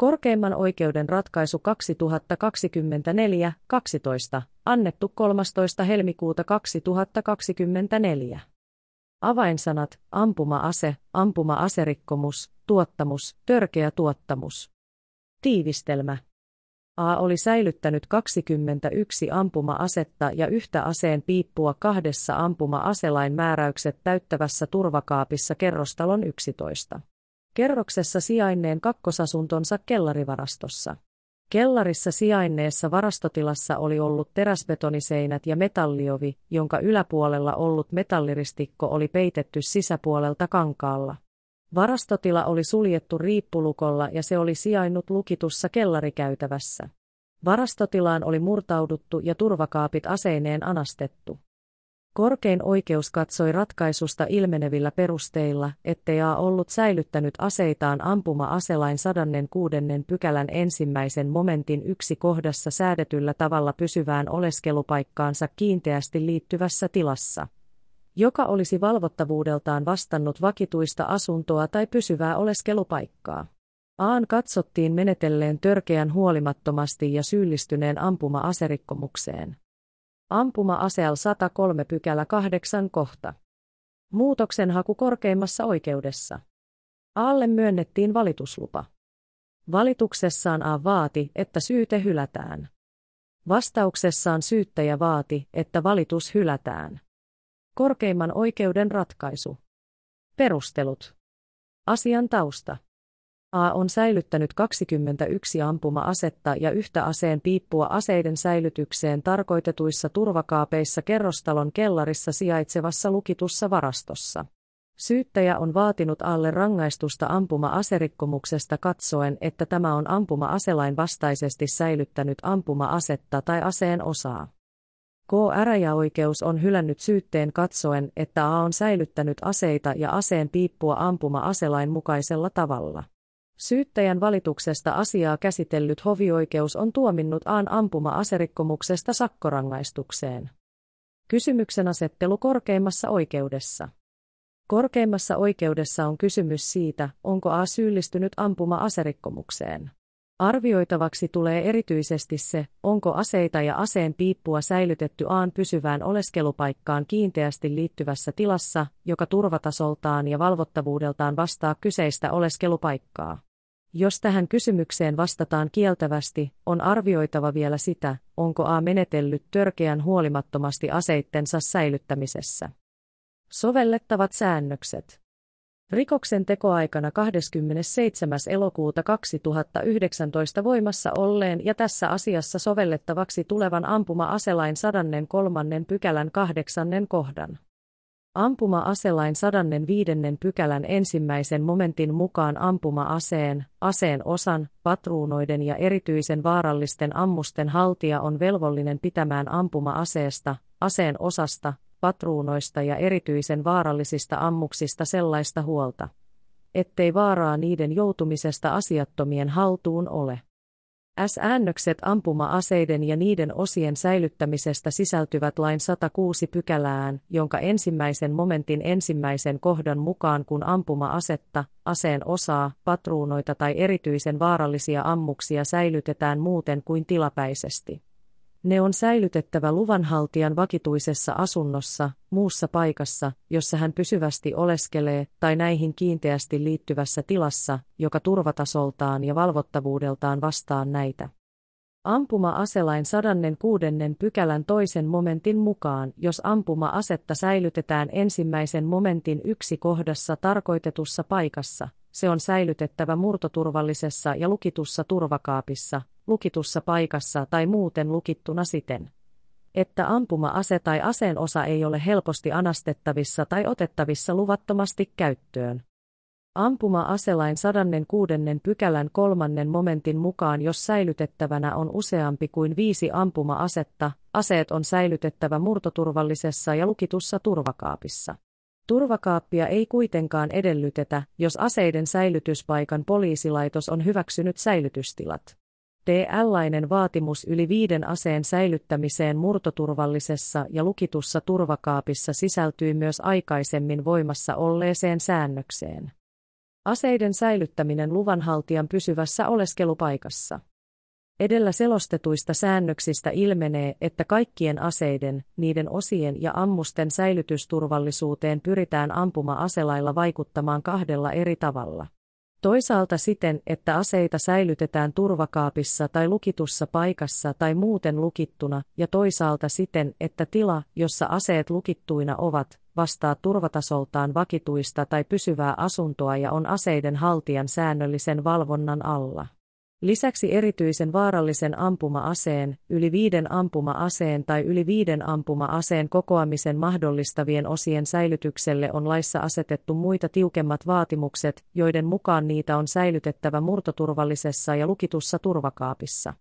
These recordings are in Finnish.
Korkeimman oikeuden ratkaisu 2024-12, annettu 13. helmikuuta 2024. Avainsanat, ampuma-ase, ampuma-aserikkomus, tuottamus, törkeä tuottamus. Tiivistelmä. A oli säilyttänyt 21 ampuma-asetta ja yhtä aseen piippua kahdessa ampuma-aselain määräykset täyttävässä turvakaapissa kerrostalon 11 kerroksessa sijainneen kakkosasuntonsa kellarivarastossa. Kellarissa sijainneessa varastotilassa oli ollut teräsbetoniseinät ja metalliovi, jonka yläpuolella ollut metalliristikko oli peitetty sisäpuolelta kankaalla. Varastotila oli suljettu riippulukolla ja se oli sijainnut lukitussa kellarikäytävässä. Varastotilaan oli murtauduttu ja turvakaapit aseineen anastettu. Korkein oikeus katsoi ratkaisusta ilmenevillä perusteilla, ettei A ollut säilyttänyt aseitaan ampuma-aselain 106. pykälän ensimmäisen momentin yksi kohdassa säädetyllä tavalla pysyvään oleskelupaikkaansa kiinteästi liittyvässä tilassa, joka olisi valvottavuudeltaan vastannut vakituista asuntoa tai pysyvää oleskelupaikkaa. Aan katsottiin menetelleen törkeän huolimattomasti ja syyllistyneen ampuma-aserikkomukseen. Ampuma-aseal 103 pykälä 8 kohta. Muutoksen haku korkeimmassa oikeudessa. Aalle myönnettiin valituslupa. Valituksessaan A vaati, että syyte hylätään. Vastauksessaan syyttäjä vaati, että valitus hylätään. Korkeimman oikeuden ratkaisu. Perustelut. Asian tausta. A on säilyttänyt 21 ampuma-asetta ja yhtä aseen piippua aseiden säilytykseen tarkoitetuissa turvakaapeissa kerrostalon kellarissa sijaitsevassa lukitussa varastossa. Syyttäjä on vaatinut alle rangaistusta ampuma-aserikkomuksesta katsoen, että tämä on ampuma-aselain vastaisesti säilyttänyt ampuma-asetta tai aseen osaa. K-äräjäoikeus on hylännyt syytteen katsoen, että A on säilyttänyt aseita ja aseen piippua ampuma-aselain mukaisella tavalla. Syyttäjän valituksesta asiaa käsitellyt hovioikeus on tuominnut Aan ampuma-aserikkomuksesta sakkorangaistukseen. Kysymyksen asettelu korkeimmassa oikeudessa. Korkeimmassa oikeudessa on kysymys siitä, onko A syyllistynyt ampuma-aserikkomukseen. Arvioitavaksi tulee erityisesti se, onko aseita ja aseen piippua säilytetty Aan pysyvään oleskelupaikkaan kiinteästi liittyvässä tilassa, joka turvatasoltaan ja valvottavuudeltaan vastaa kyseistä oleskelupaikkaa. Jos tähän kysymykseen vastataan kieltävästi, on arvioitava vielä sitä, onko A menetellyt törkeän huolimattomasti aseittensa säilyttämisessä. Sovellettavat säännökset. Rikoksen tekoaikana 27. elokuuta 2019 voimassa olleen ja tässä asiassa sovellettavaksi tulevan ampuma-aselain 103. pykälän kahdeksannen kohdan. Ampuma-aselain 105. pykälän ensimmäisen momentin mukaan ampuma-aseen, aseen osan, patruunoiden ja erityisen vaarallisten ammusten haltija on velvollinen pitämään ampuma-aseesta, aseen osasta, patruunoista ja erityisen vaarallisista ammuksista sellaista huolta, ettei vaaraa niiden joutumisesta asiattomien haltuun ole. S-äännökset ampuma-aseiden ja niiden osien säilyttämisestä sisältyvät lain 106 pykälään, jonka ensimmäisen momentin ensimmäisen kohdan mukaan kun ampuma-asetta, aseen osaa, patruunoita tai erityisen vaarallisia ammuksia säilytetään muuten kuin tilapäisesti. Ne on säilytettävä luvanhaltijan vakituisessa asunnossa, muussa paikassa, jossa hän pysyvästi oleskelee, tai näihin kiinteästi liittyvässä tilassa, joka turvatasoltaan ja valvottavuudeltaan vastaa näitä. Ampuma-aselain 106. pykälän toisen momentin mukaan, jos ampuma-asetta säilytetään ensimmäisen momentin yksi kohdassa tarkoitetussa paikassa, se on säilytettävä murtoturvallisessa ja lukitussa turvakaapissa, lukitussa paikassa tai muuten lukittuna siten, että ampuma-ase tai aseen osa ei ole helposti anastettavissa tai otettavissa luvattomasti käyttöön. Ampuma-aselain 106. pykälän kolmannen momentin mukaan jos säilytettävänä on useampi kuin viisi ampuma-asetta, aseet on säilytettävä murtoturvallisessa ja lukitussa turvakaapissa. Turvakaappia ei kuitenkaan edellytetä, jos aseiden säilytyspaikan poliisilaitos on hyväksynyt säilytystilat. TLainen vaatimus yli viiden aseen säilyttämiseen murtoturvallisessa ja lukitussa turvakaapissa sisältyy myös aikaisemmin voimassa olleeseen säännökseen. Aseiden säilyttäminen luvanhaltijan pysyvässä oleskelupaikassa. Edellä selostetuista säännöksistä ilmenee, että kaikkien aseiden, niiden osien ja ammusten säilytysturvallisuuteen pyritään ampuma-aselailla vaikuttamaan kahdella eri tavalla. Toisaalta siten, että aseita säilytetään turvakaapissa tai lukitussa paikassa tai muuten lukittuna, ja toisaalta siten, että tila, jossa aseet lukittuina ovat, vastaa turvatasoltaan vakituista tai pysyvää asuntoa ja on aseiden haltijan säännöllisen valvonnan alla. Lisäksi erityisen vaarallisen ampuma-aseen, yli viiden ampuma-aseen tai yli viiden ampuma-aseen kokoamisen mahdollistavien osien säilytykselle on laissa asetettu muita tiukemmat vaatimukset, joiden mukaan niitä on säilytettävä murtoturvallisessa ja lukitussa turvakaapissa.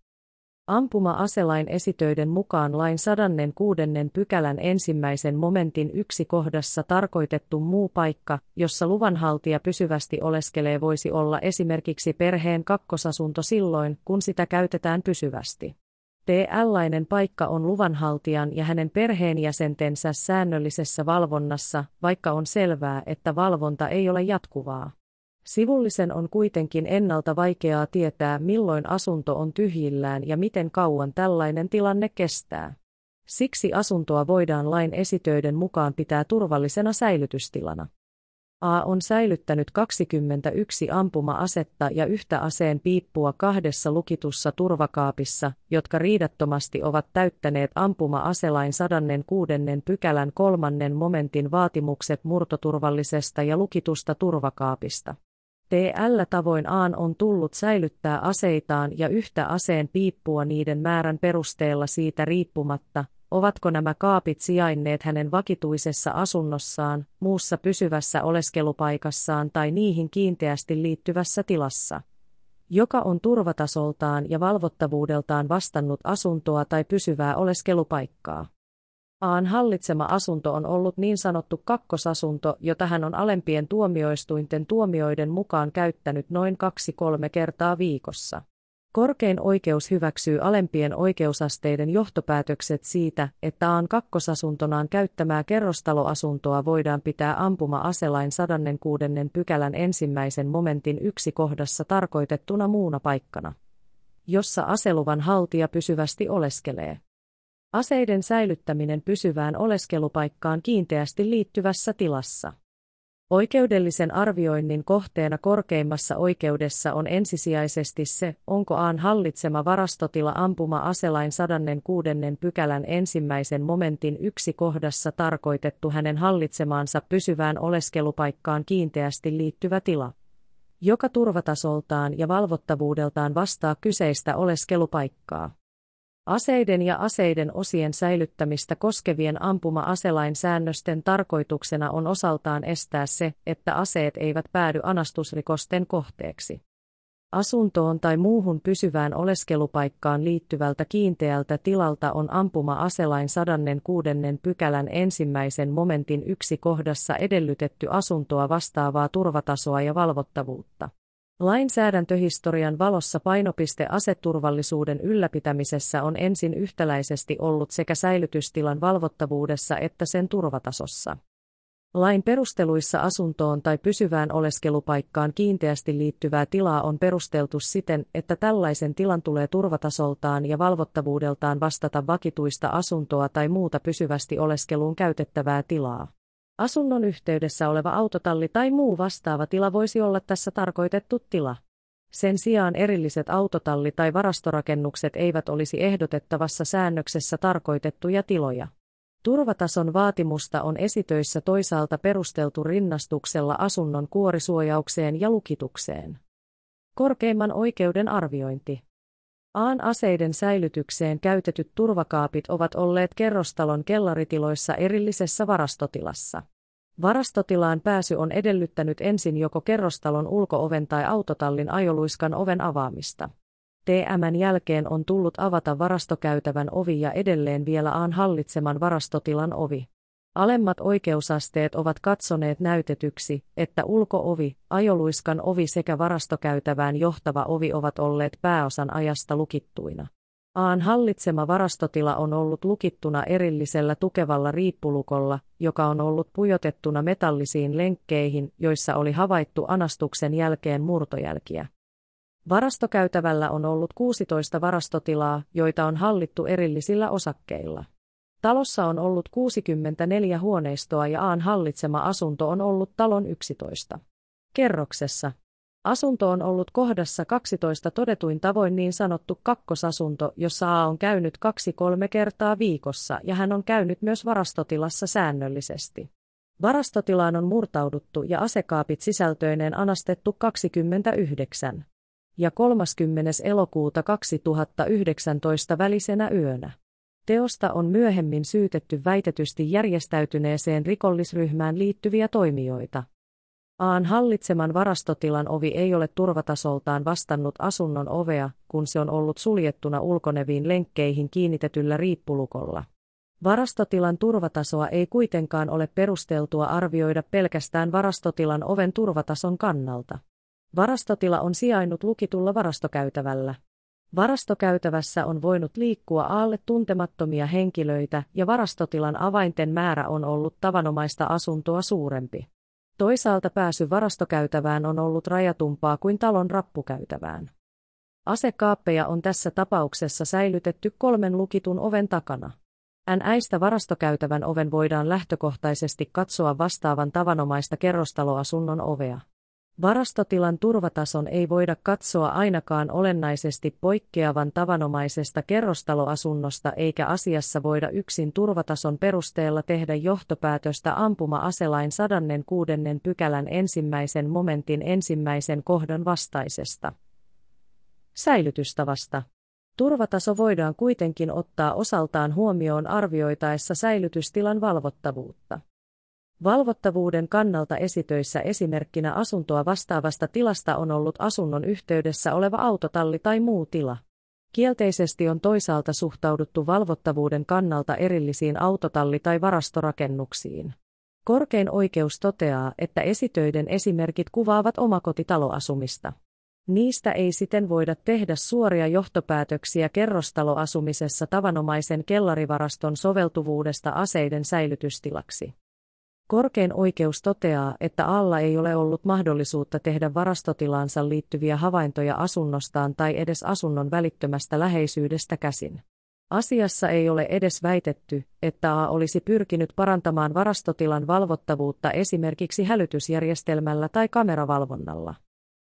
Ampuma-aselain esitöiden mukaan lain 106. pykälän ensimmäisen momentin yksi kohdassa tarkoitettu muu paikka, jossa luvanhaltija pysyvästi oleskelee voisi olla esimerkiksi perheen kakkosasunto silloin, kun sitä käytetään pysyvästi. Tällainen paikka on luvanhaltijan ja hänen perheenjäsentensä säännöllisessä valvonnassa, vaikka on selvää, että valvonta ei ole jatkuvaa. Sivullisen on kuitenkin ennalta vaikeaa tietää, milloin asunto on tyhjillään ja miten kauan tällainen tilanne kestää. Siksi asuntoa voidaan lain esitöiden mukaan pitää turvallisena säilytystilana. A on säilyttänyt 21 ampuma-asetta ja yhtä aseen piippua kahdessa lukitussa turvakaapissa, jotka riidattomasti ovat täyttäneet ampuma-aselain 106. pykälän kolmannen momentin vaatimukset murtoturvallisesta ja lukitusta turvakaapista. TL tavoin Aan on tullut säilyttää aseitaan ja yhtä aseen piippua niiden määrän perusteella siitä riippumatta, ovatko nämä kaapit sijainneet hänen vakituisessa asunnossaan, muussa pysyvässä oleskelupaikassaan tai niihin kiinteästi liittyvässä tilassa, joka on turvatasoltaan ja valvottavuudeltaan vastannut asuntoa tai pysyvää oleskelupaikkaa. Aan hallitsema asunto on ollut niin sanottu kakkosasunto, jota hän on alempien tuomioistuinten tuomioiden mukaan käyttänyt noin kaksi-kolme kertaa viikossa. Korkein oikeus hyväksyy alempien oikeusasteiden johtopäätökset siitä, että Aan kakkosasuntonaan käyttämää kerrostaloasuntoa voidaan pitää ampuma-aselain 106. pykälän ensimmäisen momentin yksi kohdassa tarkoitettuna muuna paikkana, jossa aseluvan haltija pysyvästi oleskelee. Aseiden säilyttäminen pysyvään oleskelupaikkaan kiinteästi liittyvässä tilassa. Oikeudellisen arvioinnin kohteena korkeimmassa oikeudessa on ensisijaisesti se, onko Aan hallitsema varastotila ampuma-aselain 106. pykälän ensimmäisen momentin yksi kohdassa tarkoitettu hänen hallitsemaansa pysyvään oleskelupaikkaan kiinteästi liittyvä tila, joka turvatasoltaan ja valvottavuudeltaan vastaa kyseistä oleskelupaikkaa. Aseiden ja aseiden osien säilyttämistä koskevien ampuma-aselain säännösten tarkoituksena on osaltaan estää se, että aseet eivät päädy anastusrikosten kohteeksi. Asuntoon tai muuhun pysyvään oleskelupaikkaan liittyvältä kiinteältä tilalta on ampuma-aselain 106. pykälän ensimmäisen momentin yksi kohdassa edellytetty asuntoa vastaavaa turvatasoa ja valvottavuutta. Lainsäädäntöhistorian valossa painopiste aseturvallisuuden ylläpitämisessä on ensin yhtäläisesti ollut sekä säilytystilan valvottavuudessa että sen turvatasossa. Lain perusteluissa asuntoon tai pysyvään oleskelupaikkaan kiinteästi liittyvää tilaa on perusteltu siten, että tällaisen tilan tulee turvatasoltaan ja valvottavuudeltaan vastata vakituista asuntoa tai muuta pysyvästi oleskeluun käytettävää tilaa. Asunnon yhteydessä oleva autotalli tai muu vastaava tila voisi olla tässä tarkoitettu tila. Sen sijaan erilliset autotalli- tai varastorakennukset eivät olisi ehdotettavassa säännöksessä tarkoitettuja tiloja. Turvatason vaatimusta on esitöissä toisaalta perusteltu rinnastuksella asunnon kuorisuojaukseen ja lukitukseen. Korkeimman oikeuden arviointi. Aan aseiden säilytykseen käytetyt turvakaapit ovat olleet kerrostalon kellaritiloissa erillisessä varastotilassa. Varastotilaan pääsy on edellyttänyt ensin joko kerrostalon ulkooven tai autotallin ajoluiskan oven avaamista. TMn jälkeen on tullut avata varastokäytävän ovi ja edelleen vielä Aan hallitseman varastotilan ovi. Alemmat oikeusasteet ovat katsoneet näytetyksi, että ulkoovi, ajoluiskan ovi sekä varastokäytävään johtava ovi ovat olleet pääosan ajasta lukittuina. Aan hallitsema varastotila on ollut lukittuna erillisellä tukevalla riippulukolla, joka on ollut pujotettuna metallisiin lenkkeihin, joissa oli havaittu anastuksen jälkeen murtojälkiä. Varastokäytävällä on ollut 16 varastotilaa, joita on hallittu erillisillä osakkeilla. Talossa on ollut 64 huoneistoa ja Aan hallitsema asunto on ollut talon 11. Kerroksessa. Asunto on ollut kohdassa 12 todetuin tavoin niin sanottu kakkosasunto, jossa A on käynyt kaksi-kolme kertaa viikossa ja hän on käynyt myös varastotilassa säännöllisesti. Varastotilaan on murtauduttu ja asekaapit sisältöineen anastettu 29 ja 30. elokuuta 2019 välisenä yönä. Teosta on myöhemmin syytetty väitetysti järjestäytyneeseen rikollisryhmään liittyviä toimijoita. Aan hallitseman varastotilan ovi ei ole turvatasoltaan vastannut asunnon ovea, kun se on ollut suljettuna ulkoneviin lenkkeihin kiinnitetyllä riippulukolla. Varastotilan turvatasoa ei kuitenkaan ole perusteltua arvioida pelkästään varastotilan oven turvatason kannalta. Varastotila on sijainnut lukitulla varastokäytävällä. Varastokäytävässä on voinut liikkua alle tuntemattomia henkilöitä ja varastotilan avainten määrä on ollut tavanomaista asuntoa suurempi. Toisaalta pääsy varastokäytävään on ollut rajatumpaa kuin talon rappukäytävään. Asekaappeja on tässä tapauksessa säilytetty kolmen lukitun oven takana. NÄistä varastokäytävän oven voidaan lähtökohtaisesti katsoa vastaavan tavanomaista kerrostaloasunnon ovea. Varastotilan turvatason ei voida katsoa ainakaan olennaisesti poikkeavan tavanomaisesta kerrostaloasunnosta eikä asiassa voida yksin turvatason perusteella tehdä johtopäätöstä ampuma-aselain 106. pykälän ensimmäisen momentin ensimmäisen kohdan vastaisesta. Säilytystavasta. Turvataso voidaan kuitenkin ottaa osaltaan huomioon arvioitaessa säilytystilan valvottavuutta. Valvottavuuden kannalta esitöissä esimerkkinä asuntoa vastaavasta tilasta on ollut asunnon yhteydessä oleva autotalli tai muu tila. Kielteisesti on toisaalta suhtauduttu valvottavuuden kannalta erillisiin autotalli- tai varastorakennuksiin. Korkein oikeus toteaa, että esitöiden esimerkit kuvaavat omakotitaloasumista. Niistä ei siten voida tehdä suoria johtopäätöksiä kerrostaloasumisessa tavanomaisen kellarivaraston soveltuvuudesta aseiden säilytystilaksi. Korkein oikeus toteaa, että alla ei ole ollut mahdollisuutta tehdä varastotilaansa liittyviä havaintoja asunnostaan tai edes asunnon välittömästä läheisyydestä käsin. Asiassa ei ole edes väitetty, että A olisi pyrkinyt parantamaan varastotilan valvottavuutta esimerkiksi hälytysjärjestelmällä tai kameravalvonnalla.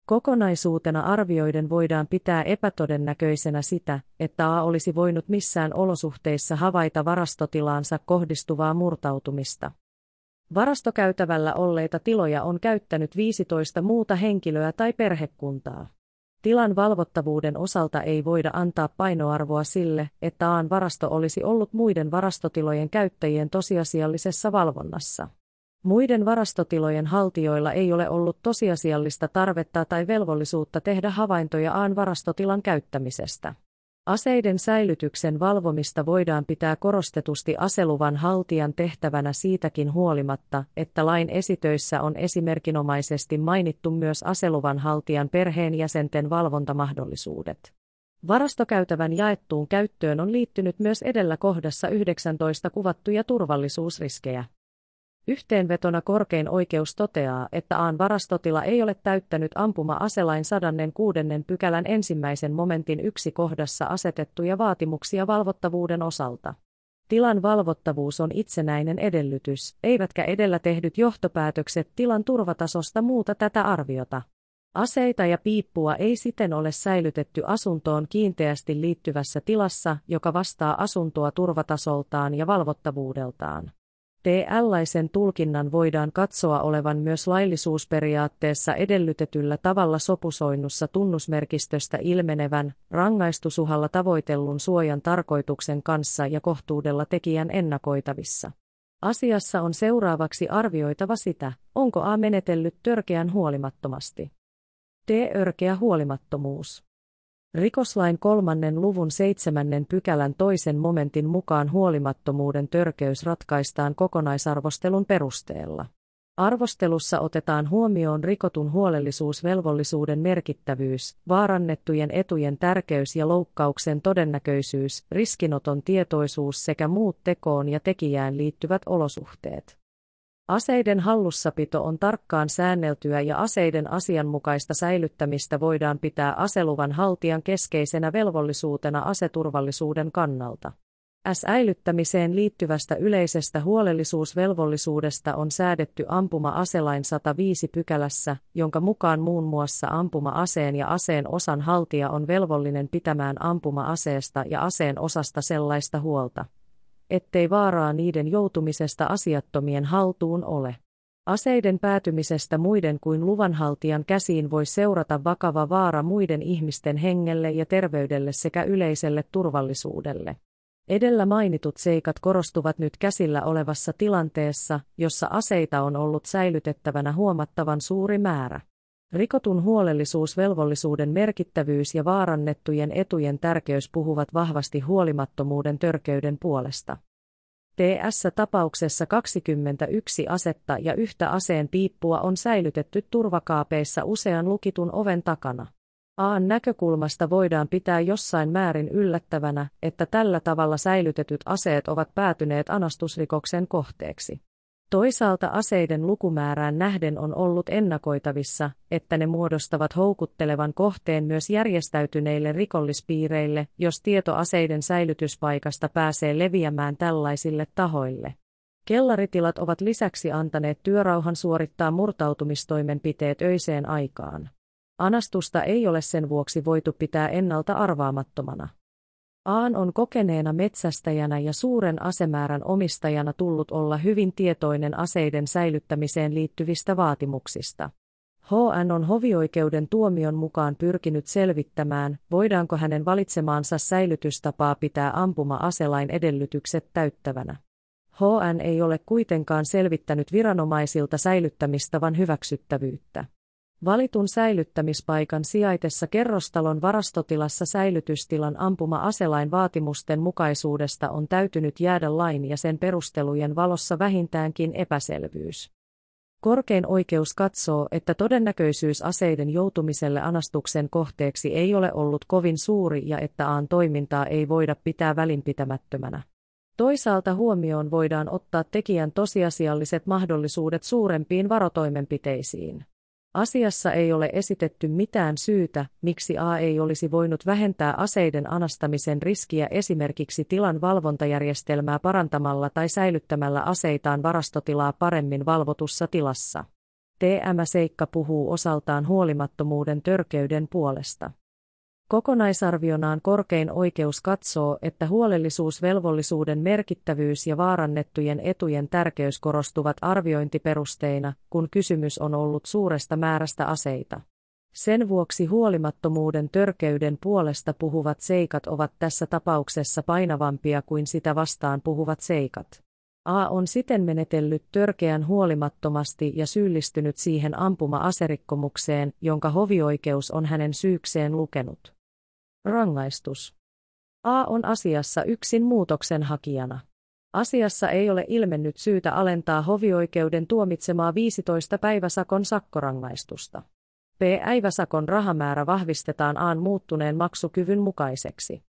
Kokonaisuutena arvioiden voidaan pitää epätodennäköisenä sitä, että A olisi voinut missään olosuhteissa havaita varastotilaansa kohdistuvaa murtautumista. Varastokäytävällä olleita tiloja on käyttänyt 15 muuta henkilöä tai perhekuntaa. Tilan valvottavuuden osalta ei voida antaa painoarvoa sille, että Aan varasto olisi ollut muiden varastotilojen käyttäjien tosiasiallisessa valvonnassa. Muiden varastotilojen haltijoilla ei ole ollut tosiasiallista tarvetta tai velvollisuutta tehdä havaintoja Aan varastotilan käyttämisestä. Aseiden säilytyksen valvomista voidaan pitää korostetusti aseluvan haltijan tehtävänä siitäkin huolimatta, että lain esitöissä on esimerkinomaisesti mainittu myös aseluvan haltijan perheenjäsenten valvontamahdollisuudet. Varastokäytävän jaettuun käyttöön on liittynyt myös edellä kohdassa 19 kuvattuja turvallisuusriskejä. Yhteenvetona korkein oikeus toteaa, että Aan varastotila ei ole täyttänyt ampuma-aselain 106. pykälän ensimmäisen momentin yksi kohdassa asetettuja vaatimuksia valvottavuuden osalta. Tilan valvottavuus on itsenäinen edellytys, eivätkä edellä tehdyt johtopäätökset tilan turvatasosta muuta tätä arviota. Aseita ja piippua ei siten ole säilytetty asuntoon kiinteästi liittyvässä tilassa, joka vastaa asuntoa turvatasoltaan ja valvottavuudeltaan. Tällaisen tulkinnan voidaan katsoa olevan myös laillisuusperiaatteessa edellytetyllä tavalla sopusoinnussa tunnusmerkistöstä ilmenevän, rangaistusuhalla tavoitellun suojan tarkoituksen kanssa ja kohtuudella tekijän ennakoitavissa. Asiassa on seuraavaksi arvioitava sitä, onko A menetellyt törkeän huolimattomasti. D-örkeä huolimattomuus. Rikoslain kolmannen luvun seitsemännen pykälän toisen momentin mukaan huolimattomuuden törkeys ratkaistaan kokonaisarvostelun perusteella. Arvostelussa otetaan huomioon rikotun huolellisuusvelvollisuuden merkittävyys, vaarannettujen etujen tärkeys ja loukkauksen todennäköisyys, riskinoton tietoisuus sekä muut tekoon ja tekijään liittyvät olosuhteet. Aseiden hallussapito on tarkkaan säänneltyä ja aseiden asianmukaista säilyttämistä voidaan pitää aseluvan haltijan keskeisenä velvollisuutena aseturvallisuuden kannalta. Säilyttämiseen liittyvästä yleisestä huolellisuusvelvollisuudesta on säädetty ampuma-aselain 105 pykälässä, jonka mukaan muun muassa ampuma-aseen ja aseen osan haltija on velvollinen pitämään ampuma-aseesta ja aseen osasta sellaista huolta, ettei vaaraa niiden joutumisesta asiattomien haltuun ole. Aseiden päätymisestä muiden kuin luvanhaltijan käsiin voi seurata vakava vaara muiden ihmisten hengelle ja terveydelle sekä yleiselle turvallisuudelle. Edellä mainitut seikat korostuvat nyt käsillä olevassa tilanteessa, jossa aseita on ollut säilytettävänä huomattavan suuri määrä. Rikotun huolellisuusvelvollisuuden merkittävyys ja vaarannettujen etujen tärkeys puhuvat vahvasti huolimattomuuden törkeyden puolesta. TS-tapauksessa 21 asetta ja yhtä aseen piippua on säilytetty turvakaapeissa usean lukitun oven takana. Aan näkökulmasta voidaan pitää jossain määrin yllättävänä, että tällä tavalla säilytetyt aseet ovat päätyneet anastusrikoksen kohteeksi. Toisaalta aseiden lukumäärään nähden on ollut ennakoitavissa, että ne muodostavat houkuttelevan kohteen myös järjestäytyneille rikollispiireille, jos tieto aseiden säilytyspaikasta pääsee leviämään tällaisille tahoille. Kellaritilat ovat lisäksi antaneet työrauhan suorittaa murtautumistoimenpiteet öiseen aikaan. Anastusta ei ole sen vuoksi voitu pitää ennalta arvaamattomana. Aan on kokeneena metsästäjänä ja suuren asemäärän omistajana tullut olla hyvin tietoinen aseiden säilyttämiseen liittyvistä vaatimuksista. HN on hovioikeuden tuomion mukaan pyrkinyt selvittämään, voidaanko hänen valitsemaansa säilytystapaa pitää ampuma-aselain edellytykset täyttävänä. HN ei ole kuitenkaan selvittänyt viranomaisilta säilyttämistavan hyväksyttävyyttä. Valitun säilyttämispaikan sijaitessa kerrostalon varastotilassa säilytystilan ampuma-aselain vaatimusten mukaisuudesta on täytynyt jäädä lain ja sen perustelujen valossa vähintäänkin epäselvyys. Korkein oikeus katsoo, että todennäköisyys aseiden joutumiselle anastuksen kohteeksi ei ole ollut kovin suuri ja että aan toimintaa ei voida pitää välinpitämättömänä. Toisaalta huomioon voidaan ottaa tekijän tosiasialliset mahdollisuudet suurempiin varotoimenpiteisiin. Asiassa ei ole esitetty mitään syytä, miksi A ei olisi voinut vähentää aseiden anastamisen riskiä esimerkiksi tilan valvontajärjestelmää parantamalla tai säilyttämällä aseitaan varastotilaa paremmin valvotussa tilassa. TM-seikka puhuu osaltaan huolimattomuuden törkeyden puolesta. Kokonaisarvionaan korkein oikeus katsoo, että huolellisuusvelvollisuuden merkittävyys ja vaarannettujen etujen tärkeys korostuvat arviointiperusteina, kun kysymys on ollut suuresta määrästä aseita. Sen vuoksi huolimattomuuden törkeyden puolesta puhuvat seikat ovat tässä tapauksessa painavampia kuin sitä vastaan puhuvat seikat. A on siten menetellyt törkeän huolimattomasti ja syyllistynyt siihen ampuma-aserikkomukseen, jonka hovioikeus on hänen syykseen lukenut. Rangaistus. A on asiassa yksin muutoksen hakijana. Asiassa ei ole ilmennyt syytä alentaa hovioikeuden tuomitsemaa 15 päiväsakon sakkorangaistusta. P-äiväsakon rahamäärä vahvistetaan Aan muuttuneen maksukyvyn mukaiseksi.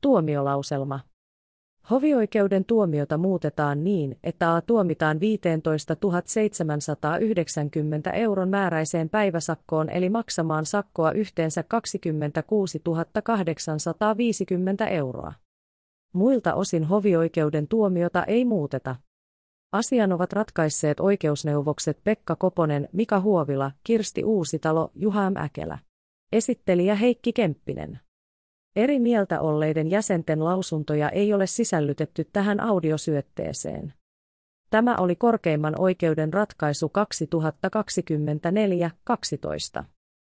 Tuomiolauselma. Hovioikeuden tuomiota muutetaan niin, että A tuomitaan 15 790 euron määräiseen päiväsakkoon eli maksamaan sakkoa yhteensä 26 850 euroa. Muilta osin hovioikeuden tuomiota ei muuteta. Asian ovat ratkaisseet oikeusneuvokset Pekka Koponen, Mika Huovila, Kirsti Uusitalo, Juha Mäkelä. Esittelijä Heikki Kemppinen. Eri mieltä olleiden jäsenten lausuntoja ei ole sisällytetty tähän audiosyötteeseen. Tämä oli korkeimman oikeuden ratkaisu 2024-12.